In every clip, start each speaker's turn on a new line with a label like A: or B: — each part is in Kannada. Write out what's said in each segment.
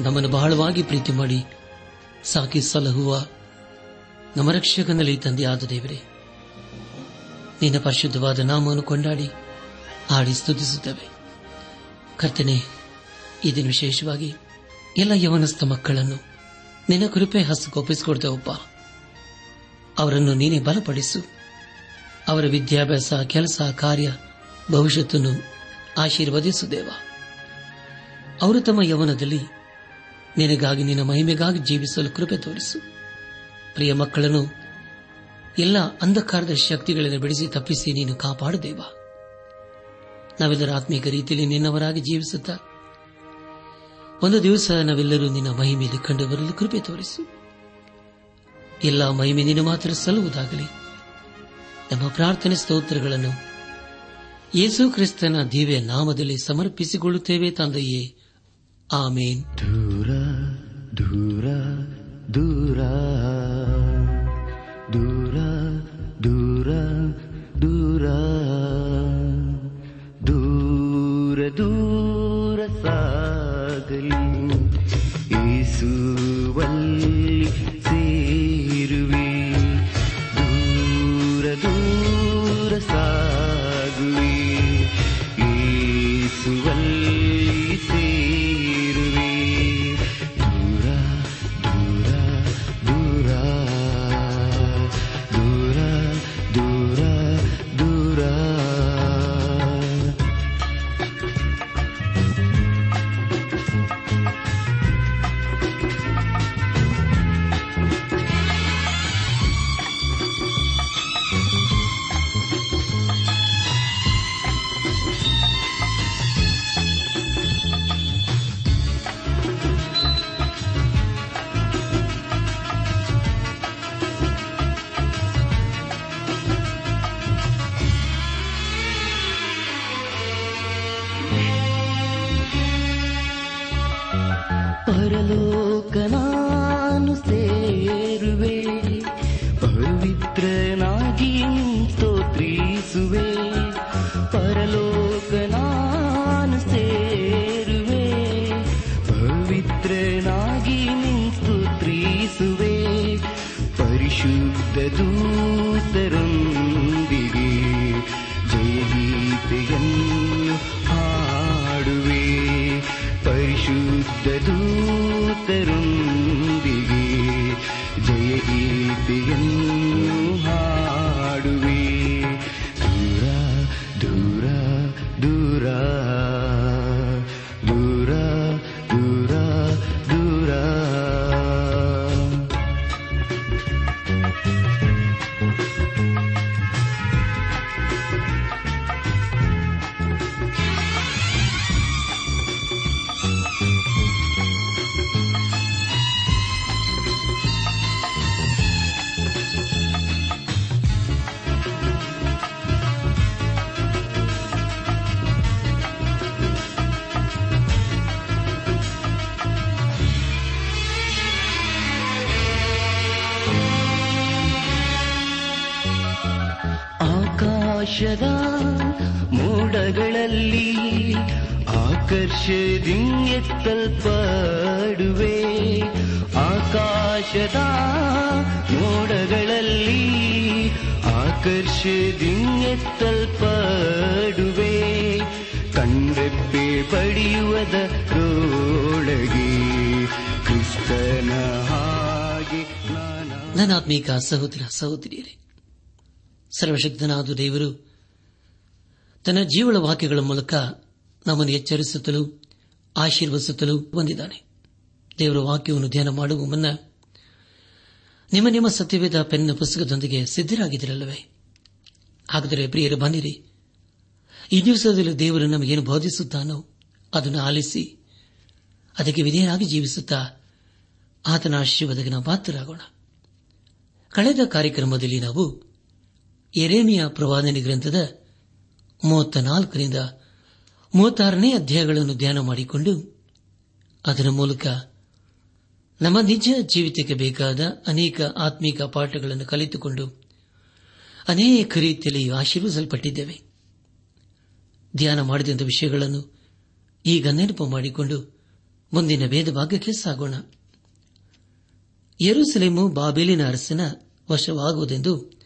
A: ನಮ್ಮನ್ನು ಬಹಳವಾಗಿ ಪ್ರೀತಿ ಮಾಡಿ ಸಾಕಿ ಸಲಹುವ ನಮ್ಮ ರಕ್ಷಕನಲ್ಲಿ ತಂದೆಯಾದ ದೇವರೇ, ನಿನ್ನ ಪರಿಶುದ್ಧವಾದ ನಾಮವನ್ನು ಕೊಂಡಾಡಿ ಹಾಡಿ ಸ್ತುತಿಸುತ್ತವೆ. ಕರ್ತನೆ, ಇದನ್ನು ವಿಶೇಷವಾಗಿ ಎಲ್ಲ ಯವನಸ್ಥ ಮಕ್ಕಳನ್ನು ನಿನ್ನ ಕೃಪೆ ಹಸುಗೊಪ್ಪಿಸಿಕೊಡ್ತೇವಪ್ಪ ಅವರನ್ನು ನೀನೇ ಬಲಪಡಿಸು. ಅವರ ವಿದ್ಯಾಭ್ಯಾಸ, ಕೆಲಸ, ಕಾರ್ಯ ಭವಿಷ್ಯತನ್ನು ಆಶೀರ್ವದಿಸು ದೇವ. ಅವರು ತಮ್ಮ ಯವನದಲ್ಲಿ ನಿನಗಾಗಿ, ನಿನ್ನ ಮಹಿಮೆಗಾಗಿ ಜೀವಿಸಲು ಕೃಪೆ ತೋರಿಸು. ಪ್ರಿಯ ಮಕ್ಕಳನ್ನು, ಎಲ್ಲ ಅಂಧಕಾರದ ಶಕ್ತಿಗಳನ್ನು ಬಿಡಿಸಿ ತಪ್ಪಿಸಿ ನೀನು ಕಾಪಾಡುದೇವ ನಾವೆಲ್ಲರ ಆತ್ಮೀಕ ರೀತಿಯಲ್ಲಿ ನಿನ್ನವರಾಗಿ ಜೀವಿಸುತ್ತ, ಒಂದು ದಿವಸ ನಾವೆಲ್ಲರೂ ನಿನ್ನ ಮಹಿಮೆಯಲ್ಲಿ ಕಂಡು ಬರಲು ಕೃಪೆ ತೋರಿಸು. ಎಲ್ಲ ಮಹಿಮೆ ನಿನ್ನ ಮಾತ್ರ ಸಲ್ಲುವುದಾಗಲಿ. ನಮ್ಮ ಪ್ರಾರ್ಥನೆ ಸ್ತೋತ್ರಗಳನ್ನು ಯೇಸು ಕ್ರಿಸ್ತನ ದಿವ್ಯ ನಾಮದಲ್ಲಿ ಸಮರ್ಪಿಸಿಕೊಳ್ಳುತ್ತೇವೆ ತಂದೆಯೇ. ಆಮೇನ್
B: ದೂರ ದೂರ ದೂರ ದೂರ ದೂರ ದೂರ ದೂರ ದೂರ ಸಾಗಲಿ ಏಸುವಲ್ಲಿ ಪವಿತ್ರನಾಗಿ ಸ್ತೋತ್ರಿಸುವೆ ಪರಲೋಕ ನಾನು ಸೇರುವೆ. ಪವಿತ್ರನಾಗಿ ಸ್ತೋತ್ರಿಸುವೆ ಪರಿಶುದ್ಧ ದೂತರೊಂದಿಗೆ ಜಯಗೀತೆಯನ್ನು ಹಾಡುವೆ. ಪರಿಶುದ್ಧ ದೂತರೊಂದಿಗೆ ಆಕಾಶದ ಮೋಡಗಳಲ್ಲಿ ಆಕರ್ಷದಿಂಗೆತ್ತಲ್ಪಡುವೆ. ಆಕಾಶದ ಮೋಡಗಳಲ್ಲಿ ಆಕರ್ಷದಿಂಗೆತ್ತಲ್ಪಡುವೆ. ಕಂಡೆಪ್ಪೆ ಪಡೆಯುವದ ರೋಳಗೆ ಕ್ರಿಸ್ತನ ಹಾಗೆ
A: ನಾನಾತ್ಮೀಕ ಸಹೋದರ ಸಹೋದರಿಯರೇ ಸರ್ವಶಕ್ತನಾದ ದೇವರು, ತನ್ನ ಜೀವಳ ವಾಕ್ಯಗಳ ಮೂಲಕ ನಮ್ಮನ್ನು ಎಚ್ಚರಿಸುತ್ತಲೂ ಆಶೀರ್ವದಿಸುತ್ತಲೂ ಬಂದಿದ್ದಾನೆ. ದೇವರ ವಾಕ್ಯವನ್ನು ಧ್ಯಾನ ಮಾಡುವ ಮುನ್ನ ನಿಮ್ಮ ನಿಮ್ಮ ಸತ್ಯವೇದ ಪೆನ್ನ ಪುಸ್ತಕದೊಂದಿಗೆ ಸಿದ್ದರಾಗಿದ್ದಿರಲ್ಲವೇ ಹಾಗಾದರೆ ಪ್ರಿಯರು, ಬನ್ನಿರಿ. ಈ ದಿವಸದಲ್ಲಿ ದೇವರು ನಮಗೇನು ಬೋಧಿಸುತ್ತಾನೋ ಅದನ್ನು ಆಲಿಸಿ, ಅದಕ್ಕೆ ವಿಧೇಯರಾಗಿ ಜೀವಿಸುತ್ತಾ ಆತನ ಆಶೀರ್ವಾದಕ್ಕೆ ನಾವು ಪಾತ್ರರಾಗೋಣ. ಕಳೆದ ಕಾರ್ಯಕ್ರಮದಲ್ಲಿ ನಾವು ಎರೇಮಿಯ ಪ್ರವಾದನೆ ಗ್ರಂಥದ ಮೂವತ್ತ ನಾಲ್ಕರಿಂದ ಮೂವತ್ತಾರನೇ ಅಧ್ಯಾಯಗಳನ್ನು ಧ್ಯಾನ ಮಾಡಿಕೊಂಡು ಅದರ ಮೂಲಕ ನಮ್ಮ ನಿಜ ಜೀವಿತಕ್ಕೆ ಬೇಕಾದ ಅನೇಕ ಆತ್ಮೀಕ ಪಾಠಗಳನ್ನು ಕಲಿತುಕೊಂಡು ಅನೇಕ ರೀತಿಯಲ್ಲಿ ಆಶೀರ್ವಿಸಲ್ಪಟ್ಟಿದ್ದೇವೆ. ಧ್ಯಾನ ಮಾಡಿದಂಥ ವಿಷಯಗಳನ್ನು ಈಗ ನೆನಪು ಮಾಡಿಕೊಂಡು ಮುಂದಿನ ಭೇದ ಭಾಗಕ್ಕೆ ಸಾಗೋಣ. ಯರುಸಲೇಮು ಬಾಬೇಲಿನ ಅರಸನ ವಶವಾಗುವುದೆಂದು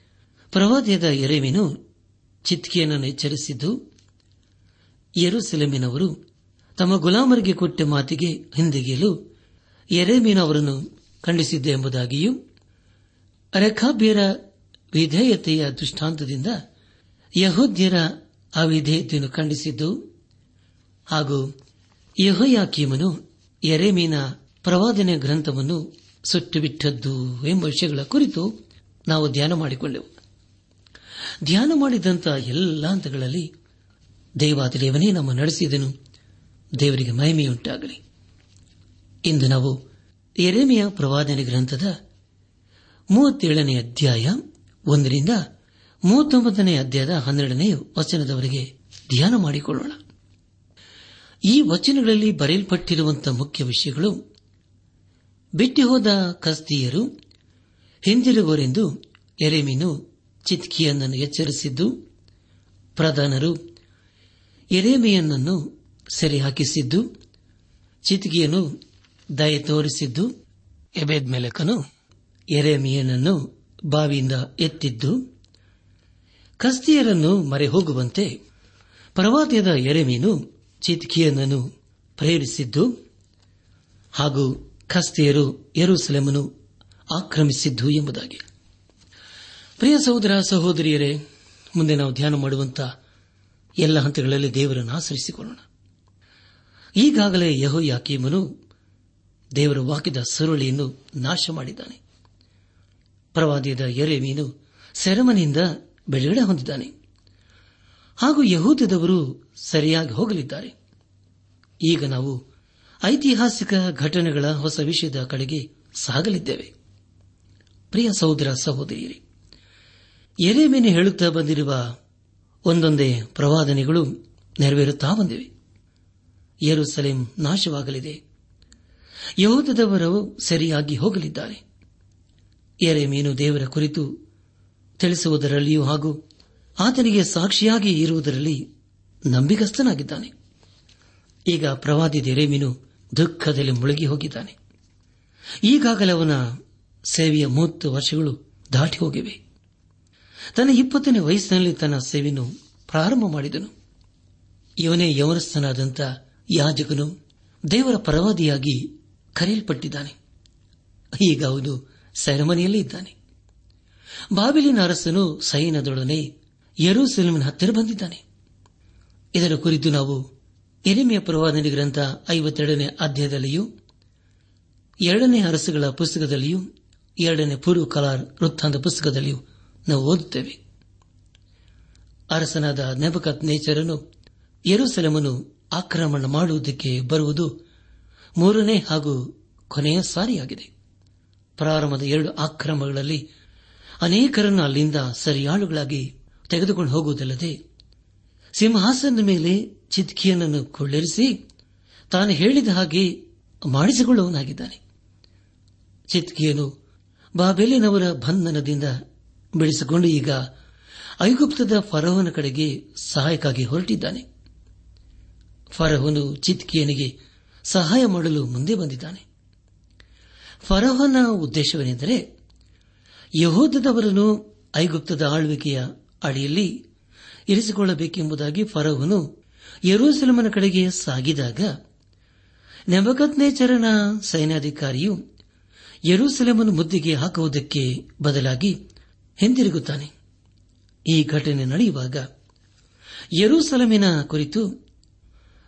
A: ಪ್ರವಾದಿಯಾದ ಎರೆಮೀನು ಚಿತ್ಕಿಯನ್ನು ಎಚ್ಚರಿಸಿದ್ದು, ಯರುಸಲೇಮಿನವರು ತಮ್ಮ ಗುಲಾಮರಿಗೆ ಕೊಟ್ಟ ಮಾತಿಗೆ ಹಿಂದೆಗೆಯಲು ಎರೆಮೀನು ಅವರನ್ನು ಖಂಡಿಸಿದ್ದೆ ಎಂಬುದಾಗಿಯೂ ರೆಖಾಬ್ಯರ ವಿಧೇಯತೆಯ ದೃಷ್ಟಾಂತದಿಂದ ಯಹೋದ್ಯರ ಅವಿಧೇಯತೆಯನ್ನು ಖಂಡಿಸಿದ್ದು ಹಾಗೂ ಯಹೋಯಾಕೀಮನು ಎರೆಮೀನ ಪ್ರವಾದನೆ ಗ್ರಂಥವನ್ನು ಸುಟ್ಟುಬಿಟ್ಟದ್ದು ಎಂಬ ವಿಷಯಗಳ ಕುರಿತು ನಾವು ಧ್ಯಾನ ಮಾಡಿಕೊಂಡೆವು. ಧ್ಯಾನ ಮಾಡಿದಂಥ ಎಲ್ಲ ಹಂತಗಳಲ್ಲಿ ದೇವಾದಿದೇವನೇ ನಮ್ಮ ನಡೆಸಿದನು. ದೇವರಿಗೆ ಮಹಿಮೆಯುಂಟಾಗಲಿ. ಇಂದು ನಾವು ಎರೆಮೆಯ ಪ್ರವಾದನೆ ಗ್ರಂಥದ ಮೂವತ್ತೇಳನೇ ಅಧ್ಯಾಯ ಒಂದರಿಂದ ಮೂವತ್ತೊಂಬತ್ತನೇ ಅಧ್ಯಾಯದ ಹನ್ನೆರಡನೇ ವಚನದವರೆಗೆ ಧ್ಯಾನ ಮಾಡಿಕೊಳ್ಳೋಣ. ಈ ವಚನಗಳಲ್ಲಿ ಬರೆಯಲ್ಪಟ್ಟಿರುವಂತಹ ಮುಖ್ಯ ವಿಷಯಗಳು, ಬಿಟ್ಟಿಹೋದ ಕಸ್ತಿಯರು ಹಿಂದಿರುವರೆಂದು ಎರೆಮೀನು ಚಿತ್ಕಿಯನ್ನನ್ನು ಎಚ್ಚರಿಸಿದ್ದು ಪ್ರಧಾನರು ಎರೇಮೆಯನ್ನನ್ನು ಸೆರೆ ಹಾಕಿಸಿದ್ದು ಚಿತ್ಕಿಯನ್ನು ದಯೆ ತೋರಿಸಿದ್ದು ಎಬೇದ್ ಮೆಲಕನು ಎರೆಮಿಯನನ್ನು ಬಾವಿಯಿಂದ ಎತ್ತಿದ್ದು ಕಸ್ತಿಯರನ್ನು ಮರೆ ಹೋಗುವಂತೆ ಪ್ರವಾದ್ಯದ ಎರೆಮೀನು ಚಿತ್ಕಿಯನನ್ನು ಪ್ರೇರಿಸಿದ್ದು ಹಾಗೂ ಕಸ್ತಿಯರು ಯರುಸಲೆಮನು ಆಕ್ರಮಿಸಿದ್ದು ಎಂಬುದಾಗಿ. ಪ್ರಿಯ ಸಹೋದರ, ಸಹೋದರಿಯರೇ, ಮುಂದೆ ನಾವು ಧ್ಯಾನ ಮಾಡುವಂತಹ ಎಲ್ಲ ಹಂತಗಳಲ್ಲಿ ದೇವರನ್ನು ಆಚರಿಸಿಕೊಳ್ಳೋಣ. ಈಗಾಗಲೇ ಯಹೋ ಯಾಕೀಮನು ದೇವರ ವಾಕ್ಯದ ಸುರುಳಿಯನ್ನು ನಾಶ ಮಾಡಿದ್ದಾನೆ. ಪ್ರವಾದಿಯದ ಎರೆಮೀನು ಸೆರೆಮನೆಯಿಂದ ಬಿಡುಗಡೆ ಹೊಂದಿದ್ದಾನೆ. ಹಾಗೂ ಯಹೂದದವರು ಸರಿಯಾಗಿ ಹೋಗಲಿದ್ದಾರೆ. ಈಗ ನಾವು ಐತಿಹಾಸಿಕ ಘಟನೆಗಳ ಹೊಸ ವಿಷಯದ ಕಡೆಗೆ ಸಾಗಲಿದ್ದೇವೆ. ಪ್ರಿಯ ಸಹೋದರ, ಸಹೋದರಿಯರೇ ಎರೆಮೇನೆ ಹೇಳುತ್ತಾ ಬಂದಿರುವ ಒಂದೊಂದೇ ಪ್ರವಾದನೆಗಳು ನೆರವೇರುತ್ತಾ ಬಂದಿವೆ. ಯರುಸಲೇಂ ನಾಶವಾಗಲಿದೆ. ಯಹೂದದವರು ಸರಿಯಾಗಿ ಹೋಗಲಿದ್ದಾರೆ. ಎರೆಮೀನು ದೇವರ ಕುರಿತು ತಿಳಿಸುವುದರಲ್ಲಿಯೂ ಹಾಗೂ ಆತನಿಗೆ ಸಾಕ್ಷಿಯಾಗಿ ಇರುವುದರಲ್ಲಿ ನಂಬಿಗಸ್ತನಾಗಿದ್ದಾನೆ. ಈಗ ಪ್ರವಾದಿ ಎರೆಮೀನು ದುಃಖದಲ್ಲಿ ಮುಳುಗಿ ಹೋಗಿದ್ದಾನೆ. ಈಗಾಗಲೇ ಅವನ ಸೇವೆಯ ಮೂವತ್ತು ವರ್ಷಗಳು ದಾಟಿ ಹೋಗಿವೆ. ತನ್ನ ಇಪ್ಪತ್ತನೇ ವಯಸ್ಸಿನಲ್ಲಿ ತನ್ನ ಸೇವೆಯನ್ನು ಪ್ರಾರಂಭ ಮಾಡಿದನು. ಇವನೇ ಯವನಸ್ಥನಾದಂಥ ಯಾಜಕನು ದೇವರ ಪರವಾದಿಯಾಗಿ ಕರೆಯಲ್ಪಟ್ಟಿದ್ದಾನೆ. ಈಗ ಅವನು ಸೆರೆಮನೆಯಲ್ಲೇ ಇದ್ದಾನೆ. ಬಾಬಿಲಿನ ಅರಸನು ಸೈನ್ಯದೊಡನೆ ಯರೂಸೆಲಮಿನ ಹತ್ತಿರ ಬಂದಿದ್ದಾನೆ. ಇದರ ಕುರಿತು ನಾವು ಎರಿಮೆಯ ಪ್ರವಾದನೆ ಗ್ರಂಥ ಐವತ್ತೆರಡನೇ ಅಧ್ಯಾಯದಲ್ಲಿಯೂ, ಎರಡನೇ ಅರಸುಗಳ ಪುಸ್ತಕದಲ್ಲಿಯೂ, ಎರಡನೇ ಪೂರ್ವ ಕಲಾರ್ ವೃತ್ತಾಂತ ಪುಸ್ತಕದಲ್ಲಿಯೂ ನಾವು ಓದುತ್ತೇವೆ. ಅರಸನಾದ ನೆಬಕತ್ ನೇಚರನು ಯರುಸೆಲಮನ್ನು ಆಕ್ರಮಣ ಮಾಡುವುದಕ್ಕೆ ಬರುವುದು ಮೂರನೇ ಹಾಗೂ ಕೊನೆಯ ಸಾರಿಯಾಗಿದೆ. ಪ್ರಾರಂಭದ ಎರಡು ಆಕ್ರಮಗಳಲ್ಲಿ ಅನೇಕರನ್ನು ಅಲ್ಲಿಂದ ಸರಿಯಾಳುಗಳಾಗಿ ತೆಗೆದುಕೊಂಡು ಹೋಗುವುದಲ್ಲದೆ, ಸಿಂಹಾಸನದ ಮೇಲೆ ಚಿತ್ಕಿಯನನ್ನು ಕೊಳ್ಳೇರಿಸಿ ತಾನು ಹೇಳಿದ ಹಾಗೆ ಮಾಡಿಸಿಕೊಳ್ಳುವನಾಗಿದ್ದಾನೆ ಚಿತ್ಕಿಯನು ಬಾಬೆಲಿನವರ ಬಂಧನದಿಂದ ಬಿಡಿಸಿಕೊಂಡು ಈಗ ಐಗುಪ್ತದ ಫರೋಹನ ಕಡೆಗೆ ಸಹಾಯಕ್ಕಾಗಿ ಹೊರಟಿದ್ದಾನೆ. ಫರೋಹನು ಚಿತ್ಕಿಯನಿಗೆ ಸಹಾಯ ಮಾಡಲು ಮುಂದೆ ಬಂದಿದ್ದಾನೆ. ಫರೋಹನ ಉದ್ದೇಶವೇನೆಂದರೆ ಯಹೋದವರನ್ನು ಐಗುಪ್ತದ ಆಳ್ವಿಕೆಯ ಅಡಿಯಲ್ಲಿ ಇರಿಸಿಕೊಳ್ಳಬೇಕೆಂಬುದಾಗಿ ಫರೋಹನು ಯರೂಸಲಮನ ಕಡೆಗೆ ಸಾಗಿದಾಗ ನೆಬಕತ್ನೇಚರನ ಸೈನ್ಯಾಧಿಕಾರಿಯು ಯರೂಸೆಲಮನ್ ಮುದ್ದಿಗೆ ಹಾಕುವುದಕ್ಕೆ ಬದಲಾಗಿ ಹಿಂದಿರುಗುತ್ತಾನೆ. ಈ ಘಟನೆ ನಡೆಯುವಾಗ ಯರೂಸಲಮಿನ ಕುರಿತು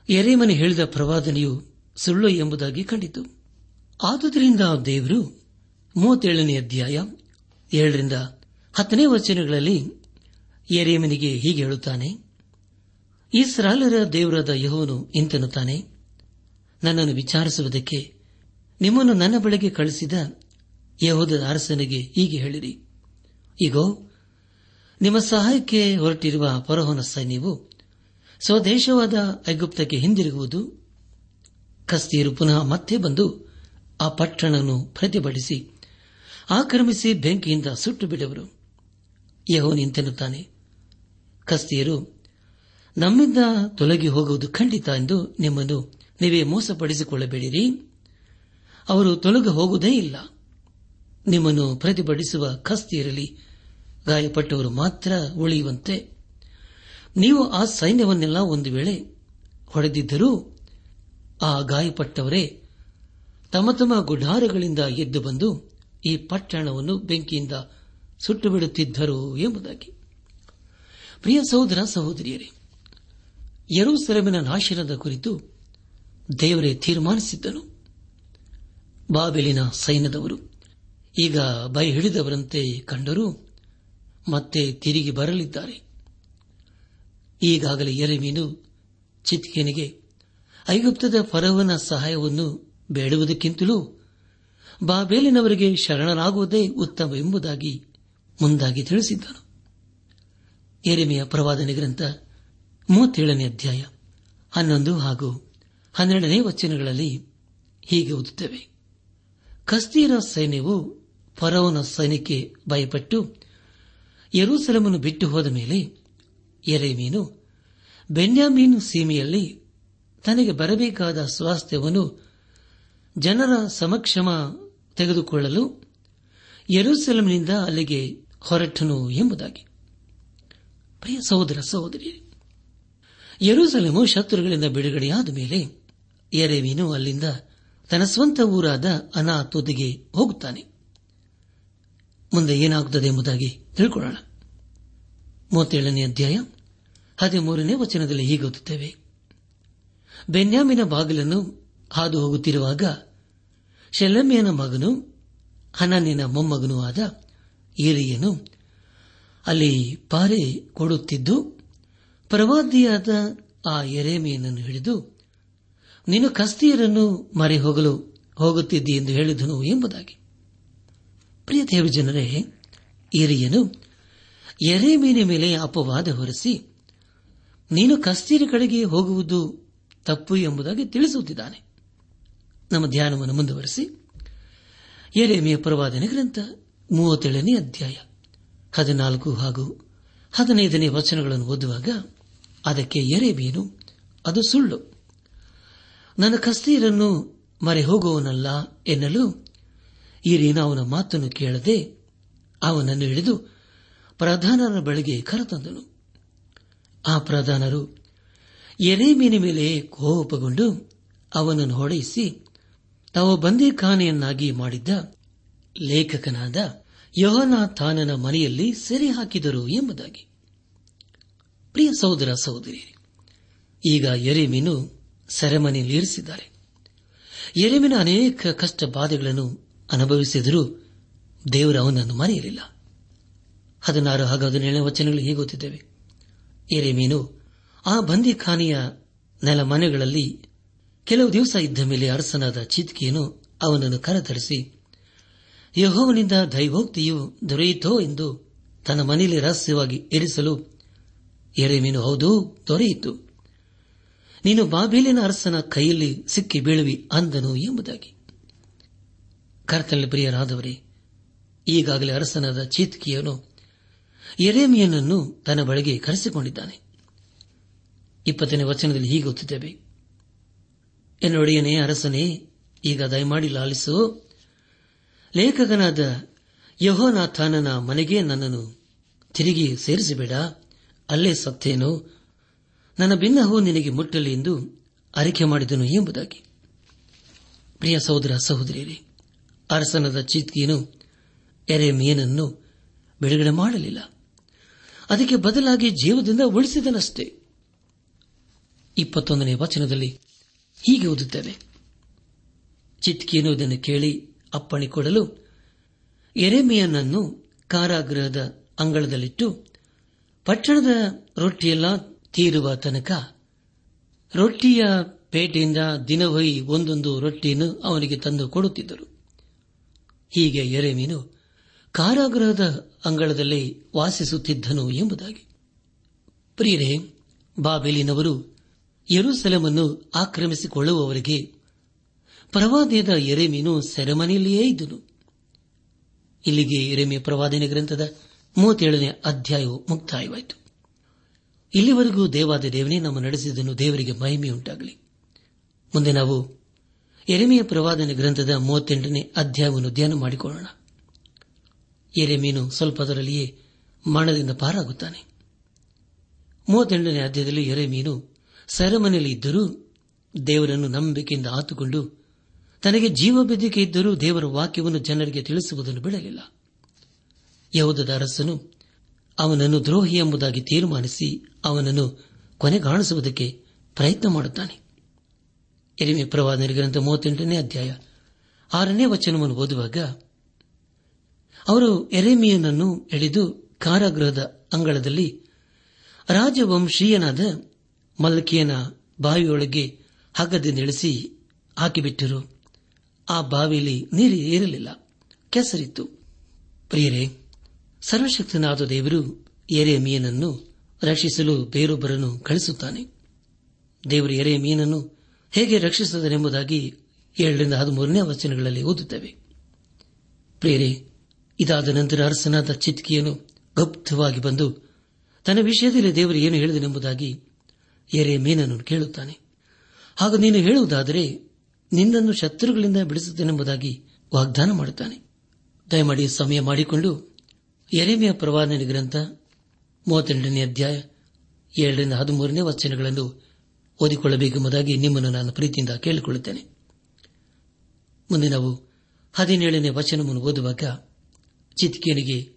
A: ಎರೇಮನೆ ಹೇಳಿದ ಪ್ರವಾದನೆಯು ಸುಳ್ಳು ಎಂಬುದಾಗಿ ಕಂಡಿತು. ಆದುದರಿಂದ ದೇವರು ಮೂವತ್ತೇಳನೇ ಅಧ್ಯಾಯ ಏಳರಿಂದ ಹತ್ತನೇ ವಚನಗಳಲ್ಲಿ ಎರೇಮನಿಗೆ ಹೀಗೆ ಹೇಳುತ್ತಾನೆ ಇಸ್ರಾಲರ ದೇವರಾದ ಯಹೋನು ಇಂತೆನ್ನುತ್ತಾನೆ, ನನ್ನನ್ನು ವಿಚಾರಿಸುವುದಕ್ಕೆ ನಿಮ್ಮನ್ನು ನನ್ನ ಬಳಿಗೆ ಕಳಿಸಿದ ಯಹೋದ ಅರಸನಿಗೆ ಹೀಗೆ ಹೇಳಿರಿ. ಈಗೋ ನಿಮ್ಮ ಸಹಾಯಕ್ಕೆ ಹೊರಟಿರುವ ಪರಹೋನ ಸೈನ್ಯವು ಸ್ವದೇಶವಾದ ಐಗುಪ್ತಕ್ಕೆ ಹಿಂದಿರುಗುವುದು. ಕಸ್ತಿಯರು ಪುನಃ ಮತ್ತೆ ಬಂದು ಆ ಪಟ್ಟಣವನ್ನು ಪ್ರತಿಭಟಿಸಿ ಆಕ್ರಮಿಸಿ ಬೆಂಕಿಯಿಂದ ಸುಟ್ಟು ಬಿಡುವರು ಯಹೋ ನಿಂತೆನ್ನುತ್ತಾನೆ ಕಸ್ತಿಯರು ನಮ್ಮಿಂದ ತೊಲಗಿ ಹೋಗುವುದು ಖಂಡಿತ ಎಂದು ನಿಮ್ಮನ್ನು ನೀವೇ ಮೋಸಪಡಿಸಿಕೊಳ್ಳಬೇಡಿರಿ. ಅವರು ತೊಲಗಿ ಹೋಗುವುದೇ ಇಲ್ಲ. ನಿಮ್ಮನ್ನು ಪ್ರತಿಭಟಿಸುವ ಕಸ್ತಿಯರಲ್ಲಿ ಗಾಯಪಟ್ಟವರು ಮಾತ್ರ ಉಳಿಯುವಂತೆ. ನೀವು ಆ ಸೈನ್ಯವನ್ನೆಲ್ಲ ಒಂದು ವೇಳೆ ಹೊಡೆದಿದ್ದರೂ ಆ ಗಾಯಪಟ್ಟವರೇ ತಮ್ಮ ತಮ್ಮ ಗುಢಾರಗಳಿಂದ ಎದ್ದು ಬಂದು ಈ ಪಟ್ಟಣವನ್ನು ಬೆಂಕಿಯಿಂದ ಸುಟ್ಟು ಬಿಡುತ್ತಿದ್ದರು ಎಂಬುದಾಗಿ. ಪ್ರಿಯ ಸಹೋದರ ಸಹೋದರಿಯರೇ, ಯರೂಸೆಲೆಮಿನ ನಾಶನದ ಕುರಿತು ದೇವರೇ ತೀರ್ಮಾನಿಸಿದ್ದನು. ಬಾಬೆಲಿನ ಸೈನ್ಯದವರು ಈಗ ಬೈ ಹಿಡಿದವರಂತೆ ಕಂಡರೂ ಮತ್ತೆ ತಿರುಗಿ ಬರಲಿದ್ದಾರೆ. ಈಗಾಗಲೇ ಎರೆಮೀನು ಚಿತ್ಕೇನಿಗೆ ಐಗುಪ್ತದ ಫರವನ ಸಹಾಯವನ್ನು ಬೇಡುವುದಕ್ಕಿಂತಲೂ ಬಾಬೇಲಿನವರಿಗೆ ಶರಣರಾಗುವುದೇ ಉತ್ತಮ ಎಂಬುದಾಗಿ ಮುಂದಾಗಿ ತಿಳಿಸಿದ್ದನು. ಎರೆಮೆಯ ಪ್ರವಾದನೆ ಗ್ರಂಥ ಮೂವತ್ತೇಳನೇ ಅಧ್ಯಾಯ ಹನ್ನೊಂದು ಹಾಗೂ ಹನ್ನೆರಡನೇ ವಚನಗಳಲ್ಲಿ ಹೀಗೆ ಓದುತ್ತವೆ. ಕಸ್ತೀರ ಸೈನ್ಯವು ಫರೋನ ಸೈನ್ಯಕ್ಕೆ ಭಯಪಟ್ಟು ಯರೂಸಲಮನ್ನು ಬಿಟ್ಟು ಹೋದ ಮೇಲೆ ಎರೆಮೀನು ಬೆನ್ಯಾಮೀನು ಸೀಮೆಯಲ್ಲಿ ತನಗೆ ಬರಬೇಕಾದ ಸ್ವಾಸ್ಥ್ಯವನ್ನು ಜನರ ಸಮಕ್ಷಮ ತೆಗೆದುಕೊಳ್ಳಲು ಯರೂಸೆಲಂನಿಂದ ಅಲ್ಲಿಗೆ ಹೊರಟನು ಎಂಬುದಾಗಿ. ಪ್ರಿಯ ಸಹೋದರ ಸಹೋದರಿ ಯರೂಸಲೇಮು ಶತ್ರುಗಳಿಂದ ಬಿಡುಗಡೆಯಾದ ಮೇಲೆ ಎರೆಮೀನು ಅಲ್ಲಿಂದ ತನ್ನ ಸ್ವಂತ ಊರಾದ ಅನಾಥೋದಿಗೆ ಹೋಗುತ್ತಾನೆ. ಮುಂದೆ ಏನಾಗುತ್ತದೆ ಎಂಬುದಾಗಿ ತಿಳ್ಕೊಳ್ಳೋಣ. ಮೂವತ್ತೇಳನೇ ಅಧ್ಯಾಯ, ಹದಿಮೂರನೇ ವಚನದಲ್ಲಿ ಹೀಗೆ ಓದುತ್ತೇವೆ. ಬೆನ್ಯಾಮಿನ ಬಾಗಿಲನ್ನು ಹಾದು ಹೋಗುತ್ತಿರುವಾಗ ಶೆಲಮ್ಯನ ಮಗನು ಹನನಿನ ಮೊಮ್ಮಗನೂ ಆದ ಏರಿಯನು ಅಲ್ಲಿ ಪಾರೆ ಕೊಡುತ್ತಿದ್ದು, ಪ್ರವಾದಿಯಾದ ಆ ಎರೆಮೆಯನ್ನು ಹಿಡಿದು, ನೀನು ಕಸ್ತಿಯರನ್ನು ಮರೆ ಹೋಗಲು ಹೋಗುತ್ತಿದ್ದಿ ಎಂದು ಹೇಳಿದನು ಎಂಬುದಾಗಿ. ಪ್ರಿಯ ದೇವಜನರೇ ಏರಿಯನು ಎರೆಮೀನ ಮೇಲೆ ಅಪವಾದ ಹೊರಿಸಿ, ನೀನು ಕಸ್ತೀರಿ ಕಡೆಗೆ ಹೋಗುವುದು ತಪ್ಪು ಎಂಬುದಾಗಿ ತಿಳಿಸುತ್ತಿದ್ದಾನೆ. ನಮ್ಮ ಧ್ಯಾನವನ್ನು ಮುಂದುವರೆಸಿ ಎರೆಮೆಯ ಪರವಾದನೆ ಗ್ರಂಥ ಮೂವತ್ತೇಳನೇ ಅಧ್ಯಾಯ, ಹದಿನಾಲ್ಕು ಹಾಗೂ ಹದಿನೈದನೇ ವಚನಗಳನ್ನು ಓದುವಾಗ, ಅದಕ್ಕೆ ಎರೆಮೀನು ಅದು ಸುಳ್ಳು. ನನ್ನ ಕಸ್ತೀರನ್ನು ಮರೆ ಹೋಗುವನಲ್ಲ ಎನ್ನಲು ಈರಿನ ಅವನ ಮಾತನ್ನು ಕೇಳದೆ ಅವನನ್ನು ಹಿಡಿದು ಪ್ರಧಾನರ ಬಳಿಗೆ ಕರೆತಂದನು. ಆ ಪ್ರಧಾನರು ಎರೆಮೀನ ಮೇಲೆ ಕೋಪಗೊಂಡು ಅವನನ್ನು ಹೊಡೆಯಿಸಿ ತಾವು ಬಂದೀಖಾನೆಯನ್ನಾಗಿ ಮಾಡಿದ್ದ ಲೇಖಕನಾದ ಯೋಹನಾಥಾನನ ಮನೆಯಲ್ಲಿ ಸೆರೆ ಹಾಕಿದರು ಎಂಬುದಾಗಿ. ಪ್ರಿಯ ಸಹೋದರ ಸಹೋದರಿ, ಈಗ ಎರೆಮೀನು ಸೆರೆಮನೆಯಲ್ಲಿ ಇರಿಸಿದ್ದಾರೆ. ಎರೆಮಿನ ಅನೇಕ ಕಷ್ಟ ಬಾಧೆಗಳನ್ನು ಅನುಭವಿಸಿದರೂ ದೇವರು ಅವನನ್ನು ಮರೆಯಲಿಲ್ಲ. ಹದಿನಾರು ಹಾಗೂ ಹದಿನೇಳನೇ ವಚನಗಳು ಹೀಗೆ ಗೊತ್ತಿದ್ದೇವೆ ಎರೆಮೀನು ಆ ಬಂದಿಖಾನೆಯ ನೆಲ ಮನೆಗಳಲ್ಲಿ ಕೆಲವು ದಿವಸ ಇದ್ದ ಮೇಲೆ ಅರಸನಾದ ಚಿತ್ಕಿಯನ್ನು ಅವನನ್ನು ಕರೆತರಿಸಿ, ಯಹೋವನಿಂದ ದೈವೋಕ್ತಿಯು ದೊರೆಯಿತೋ ಎಂದು ತನ್ನ ಮನೆಯಲ್ಲಿ ರಹಸ್ಯವಾಗಿ ಇರಿಸಲು ಎರೆಮೀನು ಹೌದು, ದೊರೆಯಿತು. ನೀನು ಬಾಬೇಲಿನ ಅರಸನ ಕೈಯಲ್ಲಿ ಸಿಕ್ಕಿ ಬೀಳುವಿ ಅಂದನು ಎಂಬುದಾಗಿ. ಕರ್ತಲ್ಲಿ ಪ್ರಿಯರಾದವರೇ, ಈಗಾಗಲೇ ಅರಸನಾದ ಚೀತ್ಕಿಯನು ಎರೇಮಿಯನನ್ನು ತನ್ನ ಬಳಿಗೆ ಕರೆಸಿಕೊಂಡಿದ್ದಾನೆ. ಇಪ್ಪತ್ತನೇ ವಚನದಲ್ಲಿ ಹೀಗೆ ಗೊತ್ತಿದ್ದೇವೆ ಎನ್ನೊಡೆಯನೇ ಅರಸನೇ, ಈಗ ದಯಮಾಡಿ ಲಾಲಿಸು. ಲೇಖಕನಾದ ಯಹೋನಾಥಾನನ ಮನೆಗೆ ನನ್ನನ್ನು ತಿರುಗಿ ಸೇರಿಸಿಬೇಡ. ಅಲ್ಲೇ ಸತ್ತೇನು? ನನ್ನ ಭಿನ್ನಹು ನಿನಗೆ ಮುಟ್ಟಲಿ ಎಂದು ಅರಿಕೆ ಮಾಡಿದನು ಎಂಬುದಾಗಿ. ಪ್ರಿಯ ಸಹೋದರ ಸಹೋದರಿಯರೇ ಅರಸನದ ಚೀತ್ಕಿಯನು ಎರೆಮೀನನ್ನು ಬಿಡುಗಡೆ ಮಾಡಲಿಲ್ಲ. ಅದಕ್ಕೆ ಬದಲಾಗಿ ಜೀವದಿಂದ ಉಳಿಸಿದನಷ್ಟೇ. ಇಪ್ಪತ್ತೊಂದನೇ ವಚನದಲ್ಲಿ ಹೀಗೆ ಓದುತ್ತೇವೆ ಚಿತ್ಕಿಯನು ಇದನ್ನು ಕೇಳಿ ಅಪ್ಪಣೆ ಕೊಡಲು ಎರೆಮಿಯನನ್ನು ಕಾರಾಗೃಹದ ಅಂಗಳದಲ್ಲಿಟ್ಟು ಪಟ್ಟಣದ ರೊಟ್ಟಿಯೆಲ್ಲ ತೀರುವ ತನಕ ರೊಟ್ಟಿಯ ಪೇಟೆಯಿಂದ ದಿನವೈ ಒಂದೊಂದು ರೊಟ್ಟಿಯನ್ನು ಅವನಿಗೆ ತಂದು ಕೊಡುತ್ತಿದ್ದರು. ಹೀಗೆ ಎರೆಮೀನು ಕಾರಾಗೃಹದ ಅಂಗಳದಲ್ಲಿ ವಾಸಿಸುತ್ತಿದ್ದನು ಎಂಬುದಾಗಿ. ಪ್ರಿಯರೇ, ಬಾಬೆಲಿನವರು ಯರುಸೆಲಮನ್ನು ಆಕ್ರಮಿಸಿಕೊಳ್ಳುವವರಿಗೆ ಪ್ರವಾದಿಯದ ಎರೆಮೀನು ಸೆರೆಮನೆಯಲ್ಲಿಯೇ ಇದ್ದನು. ಇಲ್ಲಿಗೆ ಎರೆಮೆ ಪ್ರವಾದನೆ ಗ್ರಂಥದ ಮೂವತ್ತೇಳನೇ ಅಧ್ಯಾಯವು ಮುಕ್ತಾಯವಾಯಿತು. ಇಲ್ಲಿವರೆಗೂ ದೇವಾದ ದೇವನೇ ನಮ್ಮ ನಡೆಸಿದನು ದೇವರಿಗೆ ಮಹಿಮೆಯುಂಟಾಗಲಿ. ಮುಂದೆ ನಾವು ಎರೆಮೆಯ ಪ್ರವಾದನೆ ಗ್ರಂಥದ ಮೂವತ್ತೆಂಟನೇ ಅಧ್ಯಾಯವನ್ನು ಧ್ಯಾನ ಮಾಡಿಕೊಳ್ಳೋಣ. ಎರೆಮೀನು ಸ್ವಲ್ಪದರಲ್ಲಿಯೇ ಮರಣದಿಂದ ಪಾರಾಗುತ್ತಾನೆ. ಮೂವತ್ತೆಂಟನೇ ಅಧ್ಯಾಯದಲ್ಲಿ ಎರೆಮೀನು ಸೆರೆಮನೆಯಲ್ಲಿ ಇದ್ದರೂ ದೇವರನ್ನು ನಂಬಿಕೆಯಿಂದ ಆತುಕೊಂಡು ತನಗೆ ಜೀವ ಬೆದರಿಕೆ ಇದ್ದರೂ ದೇವರ ವಾಕ್ಯವನ್ನು ಜನರಿಗೆ ತಿಳಿಸುವುದನ್ನು ಬಿಡಲಿಲ್ಲ. ಯಹೋದ ಅರಸನು ಅವನನ್ನು ದ್ರೋಹಿ ಎಂಬುದಾಗಿ ತೀರ್ಮಾನಿಸಿ ಅವನನ್ನು ಕೊನೆಗಾಣಿಸುವುದಕ್ಕೆ ಪ್ರಯತ್ನ ಮಾಡುತ್ತಾನೆ. ಎರಿಮೆ ಪ್ರವಾದನೆ ಗ್ರಂಥ ಮೂವತ್ತೆಂಟನೇ ಅಧ್ಯಾಯ. ಆರನೇ ವಚನವನ್ನು ಓದುವಾಗ ಅವರು ಎರೆಮಿಯನನ್ನು ಎಳೆದು ಕಾರಾಗೃಹದ ಅಂಗಳದಲ್ಲಿ ರಾಜವಂಶೀಯನಾದ ಮಲ್ಕಿಯನ ಬಾವಿಯೊಳಗೆ ಹಗ್ಗದಿಂದ ಇಳಿಸಿ ಹಾಕಿಬಿಟ್ಟರು. ಆ ಬಾವಿಯಲ್ಲಿ ನೀರು ಏರಲಿಲ್ಲ. ಕೆಸರಿತ್ತು. ಪ್ರಿಯರೇ, ಸರ್ವಶಕ್ತನಾದ ದೇವರು ಎರೆ ಮೀನನ್ನು ರಕ್ಷಿಸಲು ಬೇರೊಬ್ಬರನ್ನು ಕಳಿಸುತ್ತಾನೆ ದೇವರು ಎರೆ ಮೀನನ್ನು ಹೇಗೆ ರಕ್ಷಿಸುತ್ತದೆಂಬುದಾಗಿ ಏಳರಿಂದ ಹದಿಮೂರನೇ ವಚನಗಳಲ್ಲಿ ಓದುತ್ತೇವೆ. ಪ್ರೇರೆ ಇದಾದ ನಂತರ ಅರಸನಾದ ಚಿತ್ಕಿಯನ್ನು ಗುಪ್ತವಾಗಿ ಬಂದು ತನ್ನ ವಿಷಯದಲ್ಲಿ ದೇವರು ಏನು ಹೇಳಿದನೆಂಬುದಾಗಿ ಎರೆ ಮೀನನ್ನು ಕೇಳುತ್ತಾನೆ. ಹಾಗೂ ನೀನು ಹೇಳುವುದಾದರೆ ನಿನ್ನನ್ನು ಶತ್ರುಗಳಿಂದ ಬಿಡಿಸುತ್ತೇನೆಂಬುದಾಗಿ ವಾಗ್ದಾನ ಮಾಡುತ್ತಾನೆ. ದಯಮಾಡಿ ಸಮಯ ಮಾಡಿಕೊಂಡು ಎರೆಮೆಯ ಪ್ರವಾದನೆ ಗ್ರಂಥ ಮೂವತ್ತೆರಡನೇ ಅಧ್ಯಾಯ ಏಳರಿಂದ ಹದಿಮೂರನೇ ವಚನಗಳನ್ನು ಓದಿಕೊಳ್ಳಬೇಕೆಂಬುದಾಗಿ ನಿಮ್ಮನ್ನು ನಾನು ಪ್ರೀತಿಯಿಂದ ಕೇಳಿಕೊಳ್ಳುತ್ತೇನೆ. ಮುಂದೆ ನಾವು ಹದಿನೇಳನೇ ವಚನವನ್ನು ಓದುವಾಗ ಚಿತ್ಕೇನಿಗೆ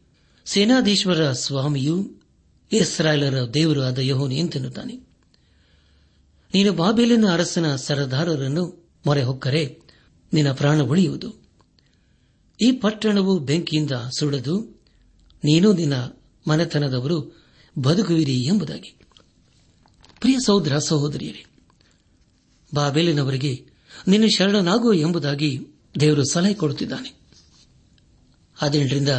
A: ಸೇನಾಧೀಶ್ವರ ಸ್ವಾಮಿಯು ಇಸ್ರಾಯೇಲರ ದೇವರು ಆದ ಯಹೋನಿ ಎಂತೆನ್ನುತ್ತಾನೆ. ನೀನು ಬಾಬೇಲಿನ ಅರಸನ ಸರದಾರರನ್ನು ಮೊರೆ ಹೊಕ್ಕರೆ ನಿನ್ನ ಪ್ರಾಣ ಉಳಿಯುವುದು. ಈ ಪಟ್ಟಣವು ಬೆಂಕಿಯಿಂದ ಸುಡದು, ನೀನು ನಿನ್ನ ಮನೆತನದವರು ಬದುಕುವಿರಿ ಎಂಬುದಾಗಿ. ಪ್ರಿಯ ಸಹೋದರ, ಸಹೋದರಿಯರೇ, ಬಾಬೇಲಿನವರಿಗೆ ನಿನ್ನ ಶರಣನಾಗು ಎಂಬುದಾಗಿ ದೇವರು ಸಲಹೆ ಕೊಡುತ್ತಿದ್ದಾನೆ. ಹದಿನೆಂಟರಿಂದ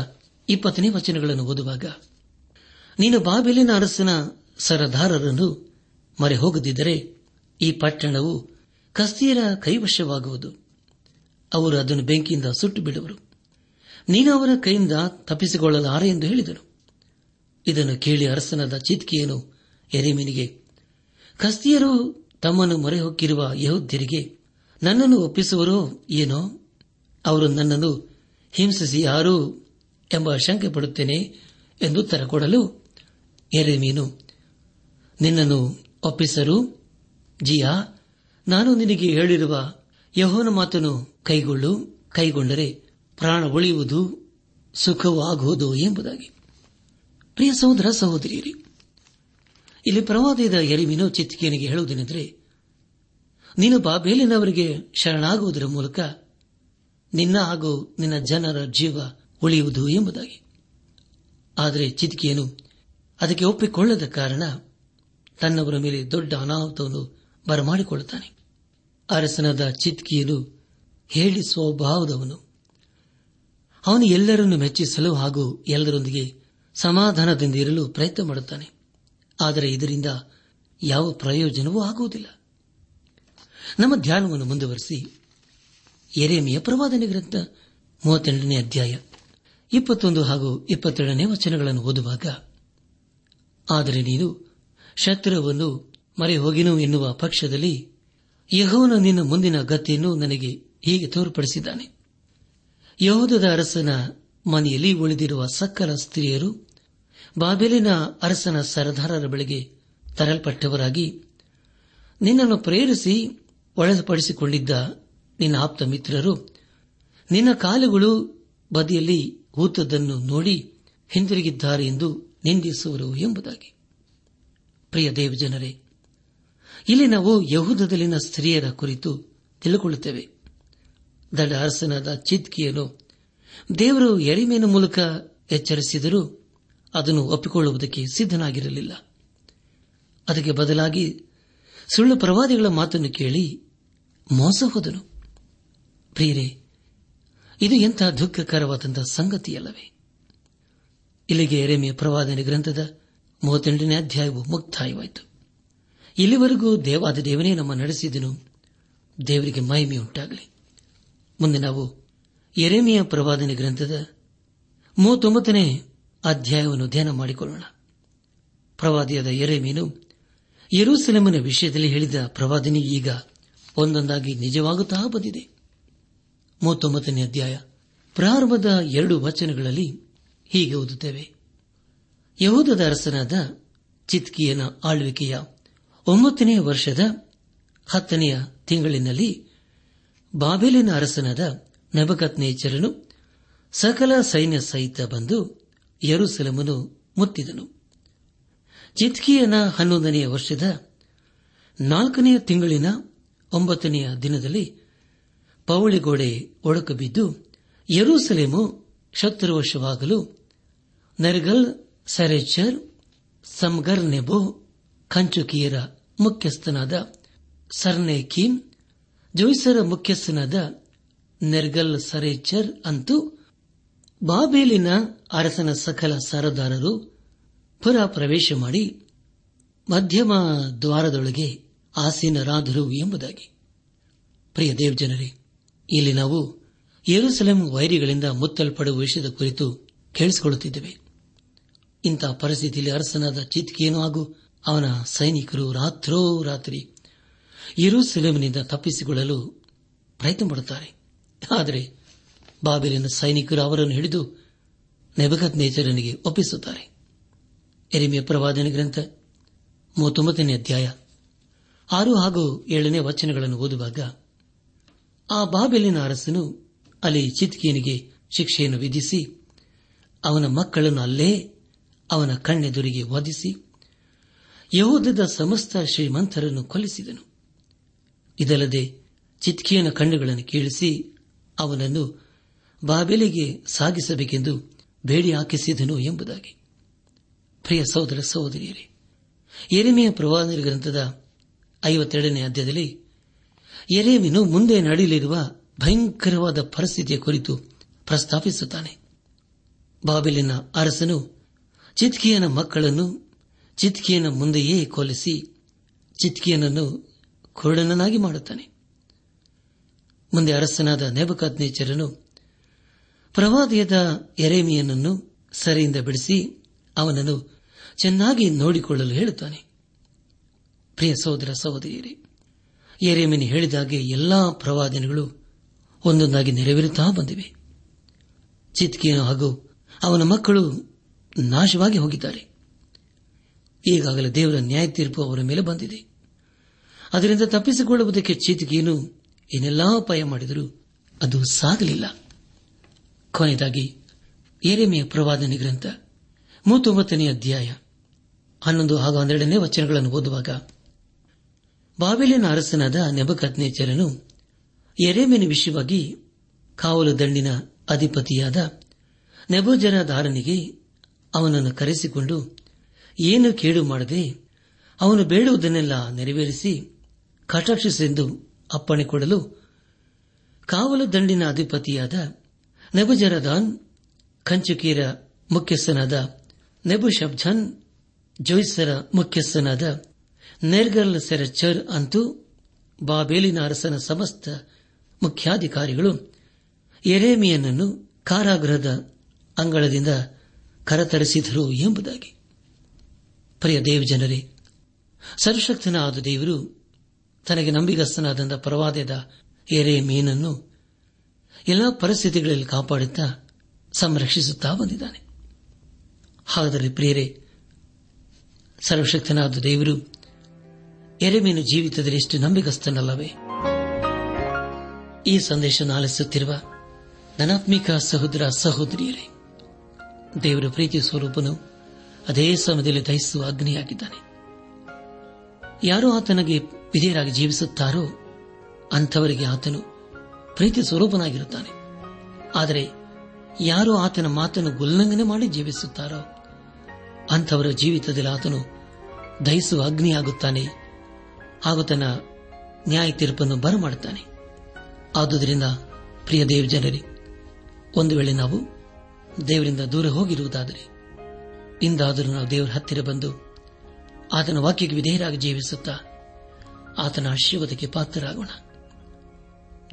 A: ಇಪ್ಪತ್ತನೇ ವಚನಗಳನ್ನು ಓದುವಾಗ, ನೀನು ಬಾಬೇಲಿನ ಅರಸನ ಸರದಾರರನ್ನು ಮರೆ ಹೋಗದಿದ್ದರೆ ಈ ಪಟ್ಟಣವು ಕಸ್ತಿಯರ ಕೈವಶವಾಗುವುದು. ಅವರು ಅದನ್ನು ಬೆಂಕಿಯಿಂದ ಸುಟ್ಟು ಬಿಡುವರು ನೀನು ಅವರ ಕೈಯಿಂದ ತಪ್ಪಿಸಿಕೊಳ್ಳಲಾರೆ ಎಂದು ಹೇಳಿದರು ಇದನ್ನು ಕೇಳಿ ಅರಸನಾದ ಚಿತ್ಕಿಯನು ಎರೆಮೀನಿಗೆ ಕಸ್ತಿಯರು ತಮ್ಮನ್ನು ಮೊರೆ ಹೊಕ್ಕಿರುವ ಯಹೋದ್ಯರಿಗೆ, ನನ್ನನ್ನು ಒಪ್ಪಿಸುವರೋ ಏನೋ? ಅವರು ನನ್ನನ್ನು ಹಿಂಸಿಸಿ ಯಾರು ಎಂಬ ಶಂಕೆ ಪಡುತ್ತೇನೆ ಎಂದು ಉತ್ತರ ಕೊಡಲು ಎರೆಮೀನು ನಿನ್ನನ್ನು ಒಪ್ಪಿಸರು? ಜಿಯಾ, ನಾನು ನಿನಗೆ ಹೇಳಿರುವ ಯಹೋನ ಮಾತನ್ನು ಕೈಗೊಳ್ಳು, ಕೈಗೊಂಡರೆ ಪ್ರಾಣ ಉಳಿಯುವುದು ಸುಖವೂ ಆಗುವುದು ಎಂಬುದಾಗಿ. ಪ್ರಿಯ ಸಹೋದರ ಸಹೋದರಿಯರಿ ಇಲ್ಲಿ ಪ್ರವಾದಿದ ಎರಿಮಿನೋ ಚಿತ್ತಿಕೆಯನಿಗೆ ಹೇಳುವುದೇನೆಂದರೆ ನೀನು ಬಾಬೇಲಿನವರಿಗೆ ಶರಣಾಗುವುದರ ಮೂಲಕ ನಿನ್ನ ಹಾಗೂ ನಿನ್ನ ಜನರ ಜೀವ ಉಳಿಯುವುದು ಎಂಬುದಾಗಿ. ಆದರೆ ಚಿತ್ಕಿಯನು ಅದಕ್ಕೆ ಒಪ್ಪಿಕೊಳ್ಳದ ಕಾರಣ ತನ್ನವರ ಮೇಲೆ ದೊಡ್ಡ ಅನಾಹುತವನ್ನು ಬರಮಾಡಿಕೊಳ್ಳುತ್ತಾನೆ. ಅರಸನಾದ ಚಿತ್ಕಿಯನು ಹೇಳಿ ಸ್ವಭಾವದವನು, ಅವನು ಎಲ್ಲರನ್ನು ಮೆಚ್ಚಿಸಲು ಹಾಗೂ ಎಲ್ಲರೊಂದಿಗೆ ಸಮಾಧಾನದಿಂದ ಇರಲು ಪ್ರಯತ್ನ ಮಾಡುತ್ತಾನೆ. ಆದರೆ ಇದರಿಂದ ಯಾವ ಪ್ರಯೋಜನವೂ ಆಗುವುದಿಲ್ಲ. ನಮ್ಮ ಧ್ಯಾನವನ್ನು ಮುಂದುವರೆಸಿ ಎರೆಮೆಯ ಪ್ರವಾದನೆ ಗ್ರಂಥ ಮೂವತ್ತೆಂಟನೇ ಅಧ್ಯಾಯ ಇಪ್ಪತ್ತೊಂದು ಹಾಗೂ ಇಪ್ಪತ್ತೆರಡನೇ ವಚನಗಳನ್ನು ಓದುವಾಗ, ಆದರೆ ನೀನು ಶತ್ರುವನ್ನು ಮರೆ ಹೋಗಿನು ಎನ್ನುವ ಪಕ್ಷದಲ್ಲಿ ಯಹೋನ ನಿನ್ನ ಮುಂದಿನ ಗತಿಯನ್ನು ನನಗೆ ಹೀಗೆ ತೋರ್ಪಡಿಸಿದ್ದಾನೆ. ಯಹೋದದ ಅರಸನ ಮನೆಯಲ್ಲಿ ಉಳಿದಿರುವ ಸಕಲ ಸ್ತ್ರೀಯರು ಬಾಬೆಲಿನ ಅರಸನ ಸರದಾರರ ಬಳಿಗೆ ತರಲ್ಪಟ್ಟವರಾಗಿ, ನಿನ್ನನ್ನು ಪ್ರೇರಿಸಿ ಒಳಪಡಿಸಿಕೊಂಡಿದ್ದ ನಿನ್ನ ಆಪ್ತ ಮಿತ್ರರು ನಿನ್ನ ಕಾಲುಗಳು ಬದಿಯಲ್ಲಿ ಹೂತದ್ದನ್ನು ನೋಡಿ ಹಿಂದಿರುಗಿದ್ದಾರೆ ಎಂದು ನಿಂದಿಸುವರು ಎಂಬುದಾಗಿ. ಪ್ರಿಯ ದೇವಜನರೇ, ಇಲ್ಲಿ ನಾವು ಯಹೂದದಲ್ಲಿನ ಸ್ತ್ರೀಯರ ಕುರಿತು ತಿಳಿದುಕೊಳ್ಳುತ್ತೇವೆ ದಡ ಅರಸನಾದ ಚಿತ್ಕಿಯನ್ನು ದೇವರು ಎರಿಮೆಯ ಮೂಲಕ ಎಚ್ಚರಿಸಿದರೂ ಅದನ್ನು ಒಪ್ಪಿಕೊಳ್ಳುವುದಕ್ಕೆ ಸಿದ್ಧನಾಗಿರಲಿಲ್ಲ. ಅದಕ್ಕೆ ಬದಲಾಗಿ ಸುಳ್ಳು ಪ್ರವಾದಿಗಳ ಮಾತನ್ನು ಕೇಳಿ ಮೋಸ ಹೋದನು. ಪ್ರಿಯರೇ, ಇದು ಎಂಥ ದುಃಖಕರವಾದಂತಹ ಸಂಗತಿಯಲ್ಲವೇ? ಇಲ್ಲಿಗೆ ಎರೆಮೆಯ ಪ್ರವಾದನೆ ಗ್ರಂಥದ ಮೂವತ್ತೆಂಟನೇ ಅಧ್ಯಾಯವು ಮುಕ್ತಾಯವಾಯಿತು. ಇಲ್ಲಿವರೆಗೂ ದೇವಾದ ದೇವನೇ ನಮ್ಮ ನಡೆಸಿದನು. ದೇವರಿಗೆ ಮಹಿಮೆಯುಂಟಾಗಲಿ ಮುಂದೆ ನಾವು ಎರೆಮೆಯ ಪ್ರವಾದನೆ ಗ್ರಂಥದ ಮೂವತ್ತೊಂಬತ್ತನೇ ಅಧ್ಯಾಯವನ್ನು ಧ್ಯಾನ ಮಾಡಿಕೊಳ್ಳೋಣ. ಪ್ರವಾದಿಯಾದ ಎರೆಮೀನು ಯರೂಸೆಲೆಮನ ವಿಷಯದಲ್ಲಿ ಹೇಳಿದ ಪ್ರವಾದನೆ ಈಗ ಒಂದೊಂದಾಗಿ ನಿಜವಾಗುತ್ತಾ ಬಂದಿದೆ. ಮೂವತ್ತೊಂಬತ್ತನೇ ಅಧ್ಯಾಯ, ಪ್ರಾರಂಭದ ಎರಡು ವಚನಗಳಲ್ಲಿ ಹೀಗೆ ಓದುತ್ತೇವೆ. ಯಹೂದದ ಅರಸನಾದ ಚಿತ್ಕಿಯನ ಆಳ್ವಿಕೆಯ ಒಂಬತ್ತನೇ ವರ್ಷದ ಹತ್ತನೆಯ ತಿಂಗಳಿನಲ್ಲಿ ಬಾಬೆಲಿನ ಅರಸನಾದ ನಬಕತ್ನೇಚರನು ಸಕಲ ಸೈನ್ಯ ಸಹಿತ ಬಂದು ಯರುಸೆಲಮನು ಮುತ್ತಿದನು. ಚಿತ್ಕಿಯನ ಹನ್ನೊಂದನೆಯ ವರ್ಷದ ನಾಲ್ಕನೆಯ ತಿಂಗಳಿನ ಒಂಬತ್ತನೆಯ ದಿನದಲ್ಲಿ ಪೌಳಿಗೋಡೆ ಒಡಕು ಬಿದ್ದು ಯರೂಸಲೇಮು ಶತ್ರುವಶವಾಗಲು ನರ್ಗಲ್ ಸರೆಚರ್ ಸಮ್ಗರ್ ನೆಬೋ ಖಂಚುಕಿಯರ ಮುಖ್ಯಸ್ಥನಾದ ಸರ್ನೆ ಕೀಮ್ ಜೋಯ್ಸರ ಮುಖ್ಯಸ್ಥನಾದ ನೆರ್ಗಲ್ ಸರೇಚರ್ ಅಂತೂ ಬಾಬೇಲಿನ ಅರಸನ ಸಕಲ ಸರದಾರರು ಪುರ ಪ್ರವೇಶ ಮಾಡಿ ಮಧ್ಯಮ ದ್ವಾರದೊಳಗೆ ಆಸೀನರಾದರು ಎಂಬುದಾಗಿ. ಪ್ರಿಯ ದೇವಜನರೇ, ಇಲ್ಲಿ ನಾವು ಯೆರೂಸಲೇಂ ವೈರಿಗಳಿಂದ ಮುತ್ತಲ್ಪಡುವ ವಿಷಯದ ಕುರಿತು ಕೇಳಿಸಿಕೊಳ್ಳುತ್ತಿದ್ದೇವೆ. ಇಂತಹ ಪರಿಸ್ಥಿತಿಯಲ್ಲಿ ಅರಸನಾದ ಚಿತ್ಕೇನು ಹಾಗೂ ಅವನ ಸೈನಿಕರು ರಾತ್ರೋ ರಾತ್ರಿ ಯೆರೂಸಲೇಮಿನಿಂದ ತಪ್ಪಿಸಿಕೊಳ್ಳಲು ಪ್ರಯತ್ನ ಪಡುತ್ತಾರೆ ಆದರೆ ಬಾಬಿಲಿನ ಸೈನಿಕರು ಅವರನ್ನು ಹಿಡಿದು ನೆಬಗತ್ ನೇಚರನಿಗೆ ಒಪ್ಪಿಸುತ್ತಾರೆ. ಎರಿಮೆಯ ಪ್ರವಾದನ ಗ್ರಂಥ ಮೂವತ್ತೊಂಬತ್ತನೇ ಅಧ್ಯಾಯ. ಆರು ಹಾಗೂ ಏಳನೇ ವಚನಗಳನ್ನು ಓದುವಾಗ ಆ ಬಾಬೆಲಿನ ಅರಸನು ಅಲ್ಲಿ ಚಿತ್ಕೀನಿಗೆ ಶಿಕ್ಷೆಯನ್ನು ವಿಧಿಸಿ, ಅವನ ಮಕ್ಕಳನ್ನು ಅಲ್ಲೇ ಅವನ ಕಣ್ಣೆದುರಿಗೆ ವಧಿಸಿ ಯಹೋದದ ಸಮಸ್ತ ಶ್ರೀಮಂತರನ್ನು ಕೊಲ್ಲಿಸಿದನು. ಇದಲ್ಲದೆ ಚಿತ್ಕಿಯನ ಕಣ್ಣುಗಳನ್ನು ಕೀಳಿಸಿ ಅವನನ್ನು ಬಾಬೆಲಿಗೆ ಸಾಗಿಸಬೇಕೆಂದು ಬೇಡಿ ಹಾಕಿಸಿದನು ಎಂಬುದಾಗಿ. ಪ್ರಿಯ ಸಹೋದರ ಸಹೋದರಿಯರೇ ಎರೆಮೆಯ ಪ್ರವಾದನ ಗ್ರಂಥದ ಐವತ್ತೆರಡನೇ ಅಧ್ಯಾಯದಲ್ಲಿ ಎರೆಮೀನು ಮುಂದೆ ನಡೆಯಲಿರುವ ಭಯಂಕರವಾದ ಪರಿಸ್ಥಿತಿಯ ಕುರಿತು ಪ್ರಸ್ತಾಪಿಸುತ್ತಾನೆ. ಬಾಬೆಲಿನ ಅರಸನು ಚಿತ್ಕಿಯನ ಮಕ್ಕಳನ್ನು ಚಿತ್ಕಿಯನ ಮುಂದೆಯೇ ಕೊಲಿಸಿ ಚಿತ್ಕಿಯನನ್ನು ಕುರುಡನನ್ನಾಗಿ ಮಾಡುತ್ತಾನೆ. ಮುಂದೆ ಅರಸನಾದ ನೇಬಕಾತ್ ನೇಚರನು ಪ್ರವಾದಿಯದ ಎರೇಮಿಯನನ್ನು ಸರಿಯಿಂದ ಬಿಡಿಸಿ ಅವನನ್ನು ಚೆನ್ನಾಗಿ ನೋಡಿಕೊಳ್ಳಲು ಹೇಳುತ್ತಾನೆ. ಪ್ರಿಯ ಸಹೋದರ ಸಹೋದರಿಯರೇ ಎರೇಮಿನಿ ಹೇಳಿದಾಗೆ ಎಲ್ಲಾ ಪ್ರವಾದನೆಗಳು ಒಂದೊಂದಾಗಿ ನೆರವೇರುತ್ತಾ ಬಂದಿವೆ. ಚಿತ್ಕಿಯನು ಹಾಗೂ ಅವನ ಮಕ್ಕಳು ನಾಶವಾಗಿ ಹೋಗಿದ್ದಾರೆ. ಈಗಾಗಲೇ ದೇವರ ನ್ಯಾಯ ತೀರ್ಪು ಅವರ ಮೇಲೆ ಬಂದಿದೆ. ಅದರಿಂದ ತಪ್ಪಿಸಿಕೊಳ್ಳುವುದಕ್ಕೆ ಚಿತ್ಕಿಯನು ಏನೆಲ್ಲಾ ಉಪಾಯ ಮಾಡಿದರೂ ಅದು ಸಾಗಲಿಲ್ಲ. ಕೊನೆಯದಾಗಿ ಏರೆಮೆಯ ಪ್ರವಾದನೆ ಗ್ರಂಥ, ಮೂವತ್ತೊಂಬತ್ತನೇ ಅಧ್ಯಾಯ, ಹನ್ನೊಂದು ಹಾಗೂ ಹನ್ನೆರಡನೇ ವಚನಗಳನ್ನು ಓದುವಾಗ, ಬಾಬೆಲಿನ ಅರಸನಾದ ನೆಬಕತ್ನೇಚರನು ಎರೆಮೆನ ವಿಷಯವಾಗಿ ಕಾವಲು ದಂಡಿನ ಅಧಿಪತಿಯಾದ ನೆಬೋಜನಧಾರನಿಗೆ ಅವನನ್ನು ಕರೆಸಿಕೊಂಡು, ಏನು ಕೇಡು ಮಾಡದೆ ಅವನು ಬೇಡುವುದನ್ನೆಲ್ಲ ನೆರವೇರಿಸಿ ಕಟಾಕ್ಷಿಸೆಂದು ಅಪ್ಪಣೆ ಕೊಡಲು ಕಾವಲು ದಂಡಿನ ಅಧಿಪತಿಯಾದ ನೆಬಜರದಾನ್ ಖಂಚುಕೀರ ಮುಖ್ಯಸ್ಥನಾದ ನೆಬುಶಬ್ಜನ್ ಜೋಯಿಸರ ಮುಖ್ಯಸ್ಥನಾದ ನೆರ್ಗಲ್ ಸೆರಚರ್ ಅಂತೂ ಬಾಬೇಲಿನ ಅರಸನ ಸಮಸ್ತ ಮುಖ್ಯಾಧಿಕಾರಿಗಳು ಎರೇಮಿಯನನ್ನು ಕಾರಾಗೃಹದ ಅಂಗಳದಿಂದ ಕರತರಿಸಿದರು ಎಂಬುದಾಗಿ. ಪ್ರಿಯ ದೇವಜನರೇ, ಸರ್ವಶಕ್ತನಾದ ದೇವರು ತನಗೆ ನಂಬಿಗಸ್ತನಾದಂಥ ಪ್ರವಾದದ ಎರೆ ಮೀನನ್ನು ಎಲ್ಲಾ ಪರಿಸ್ಥಿತಿಗಳಲ್ಲಿ ಕಾಪಾಡುತ್ತಾ ಸಂರಕ್ಷಿಸುತ್ತಾ ಬಂದಿದ್ದಾನೆ. ಹಾಗಾದರೆ ಪ್ರಿಯರೇ, ಸರ್ವಶಕ್ತನಾದ ದೇವರು, ಎರೆಮೀನು ಜೀವಿತದಲ್ಲಿ ಎಷ್ಟು ನಂಬಿಗಸ್ತನಲ್ಲವೇ. ಈ ಸಂದೇಶ ಆಲಿಸುತ್ತಿರುವ ನನಾತ್ಮಿಕ ಸಹೋದರ ಸಹೋದರಿಯರೇ, ದೇವರ ಪ್ರೀತಿ ಸ್ವರೂಪನು ಅದೇ ಸಮಯದಲ್ಲಿ ದಹಿಸುವ ಅಗ್ನಿಯಾಗಿದ್ದಾನೆ. ಯಾರು ಆತನಿಗೆ ವಿಧೇಯರಾಗಿ ಜೀವಿಸುತ್ತಾರೋ ಅಂಥವರಿಗೆ ಆತನು ಪ್ರೀತಿ ಸ್ವರೂಪನಾಗಿರುತ್ತಾನೆ. ಆದರೆ ಯಾರು ಆತನ ಮಾತನ್ನು ಉಲ್ಲಂಘನೆ ಮಾಡಿ ಜೀವಿಸುತ್ತಾರೋ, ಅಂಥವರ ಜೀವಿತದಲ್ಲಿ ಆತನು ದಹಿಸುವ ಅಗ್ನಿಯಾಗುತ್ತಾನೆ. ಹಾಗೂ ತನ್ನ ನ್ಯಾಯ ತೀರ್ಪನ್ನು ಬರಮಾಡುತ್ತಾನೆ. ಆದುದರಿಂದ ಪ್ರಿಯ ದೇವ್ ಜನರೇ, ಒಂದು ವೇಳೆ ನಾವು ದೇವರಿಂದ ದೂರ ಹೋಗಿರುವುದಾದರೆ, ಇಂದಾದರೂ ನಾವು ದೇವರ ಹತ್ತಿರ ಬಂದು ಆತನ ವಾಕ್ಯಕ್ಕೆ ವಿಧೇಯರಾಗಿ ಜೀವಿಸುತ್ತಾ ಆತನ ಆಶೀರ್ವಾದಕ್ಕೆ ಪಾತ್ರರಾಗೋಣ.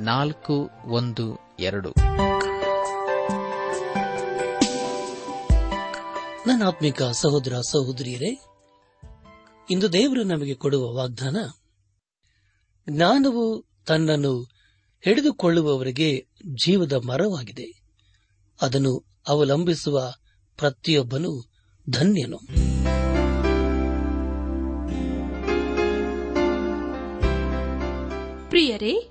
C: ನಾಲ್ಕು ಒಂದು ಎರಡು.
A: ನನ್ನ ಆತ್ಮಿಕ ಸಹೋದರ ಸಹೋದರಿಯರೇ ಇಂದು ದೇವರು ನಮಗೆ ಕೊಡುವ ವಾಗ್ದಾನ ಜ್ಞಾನವು ತನ್ನನ್ನು ಹಿಡಿದುಕೊಳ್ಳುವವರಿಗೆ ಜೀವದ ಮರವಾಗಿದೆ. ಅದನ್ನು ಅವಲಂಬಿಸುವ ಪ್ರತಿಯೊಬ್ಬನು ಧನ್ಯನು.
D: ಪ್ರಿಯರೇ